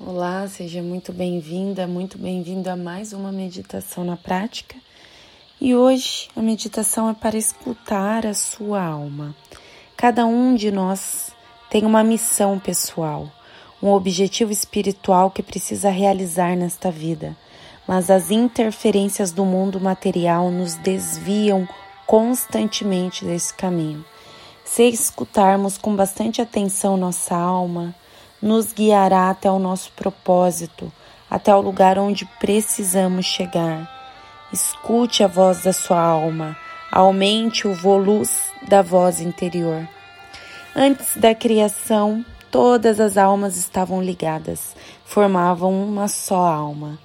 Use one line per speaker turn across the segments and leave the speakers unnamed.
Olá, seja muito bem-vinda, muito bem-vindo a mais uma meditação na prática. E hoje a meditação é para escutar a sua alma. Cada um de nós tem uma missão pessoal, um objetivo espiritual que precisa realizar nesta vida, mas as interferências do mundo material nos desviam constantemente desse caminho. Se escutarmos com bastante atenção nossa alma, nos guiará até o nosso propósito, até o lugar onde precisamos chegar. Escute a voz da sua alma, aumente o volume da voz interior. Antes da criação, todas as almas estavam ligadas, formavam uma só alma.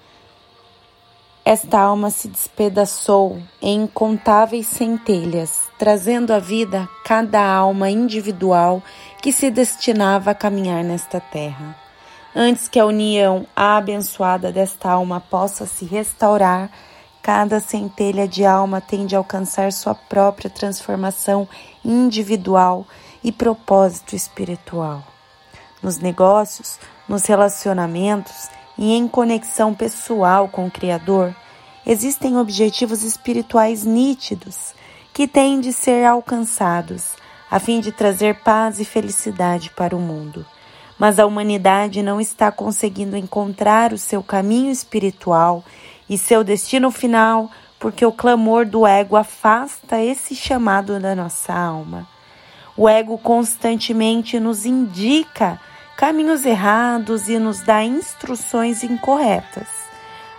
Esta alma se despedaçou em incontáveis centelhas, trazendo à vida cada alma individual que se destinava a caminhar nesta terra. Antes que a união abençoada desta alma possa se restaurar, cada centelha de alma tende a alcançar sua própria transformação individual e propósito espiritual. Nos negócios, nos relacionamentos, e em conexão pessoal com o Criador, existem objetivos espirituais nítidos que têm de ser alcançados a fim de trazer paz e felicidade para o mundo. Mas a humanidade não está conseguindo encontrar o seu caminho espiritual e seu destino final porque o clamor do ego afasta esse chamado da nossa alma. O ego constantemente nos indica caminhos errados e nos dá instruções incorretas.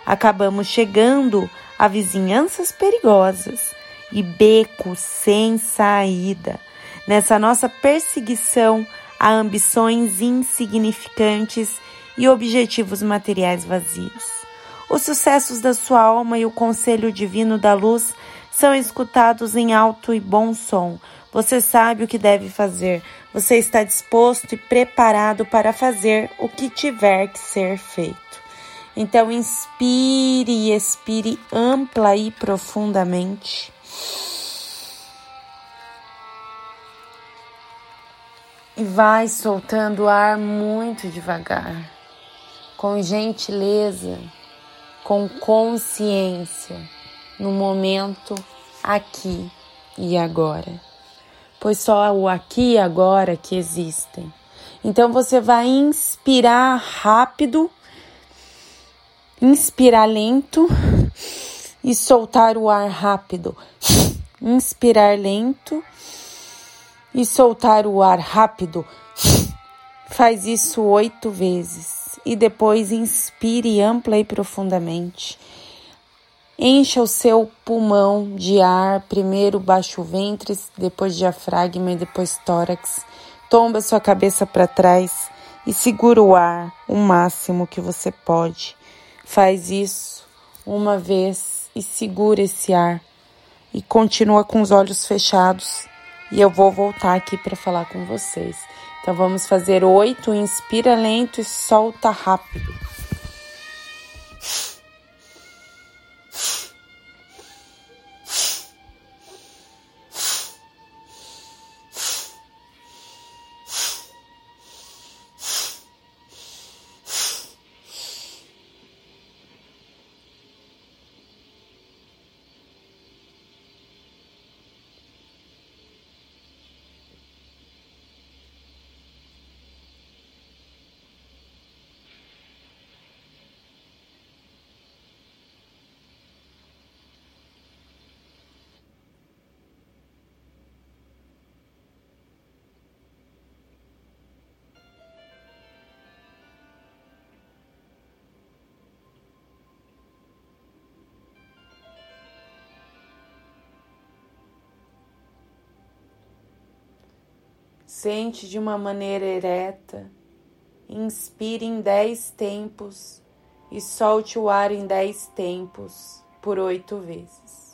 Acabamos chegando a vizinhanças perigosas e becos sem saída. Nessa nossa perseguição a ambições insignificantes e objetivos materiais vazios. Os sucessos da sua alma e o conselho divino da luz são escutados em alto e bom som. Você sabe o que deve fazer, você está disposto e preparado para fazer o que tiver que ser feito. Então, inspire e expire ampla e profundamente. E vai soltando o ar muito devagar, com gentileza, com consciência, no momento aqui e agora pois só o aqui e agora que existem. Então você vai inspirar rápido, inspirar lento e soltar o ar rápido. Inspirar lento e soltar o ar rápido. Faz isso oito vezes e depois inspire ampla e profundamente Encha o seu pulmão de ar, primeiro baixo ventre, depois diafragma e depois tórax. Tomba sua cabeça para trás e segura o ar o máximo que você pode. Faz isso uma vez e segura esse ar e continua com os olhos fechados e eu vou voltar aqui para falar com vocês. Então vamos fazer oito, inspira lento e solta rápido. Sente de uma maneira ereta, inspire em dez tempos e solte o ar em dez tempos por oito vezes.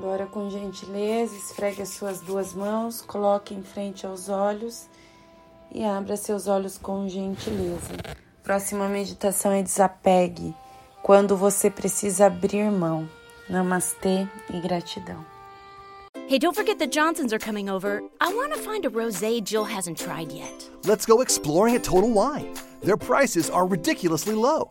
Agora, com gentileza, esfregue as suas duas mãos, coloque em frente aos olhos e abra seus olhos com gentileza. Próxima meditação é desapegue, quando você precisa abrir mão. Namastê e gratidão.
Hey, don't forget the Johnsons are coming over. I want to find a rosé Jill hasn't tried yet.
Let's go exploring at Total Wine. Their prices are ridiculously low.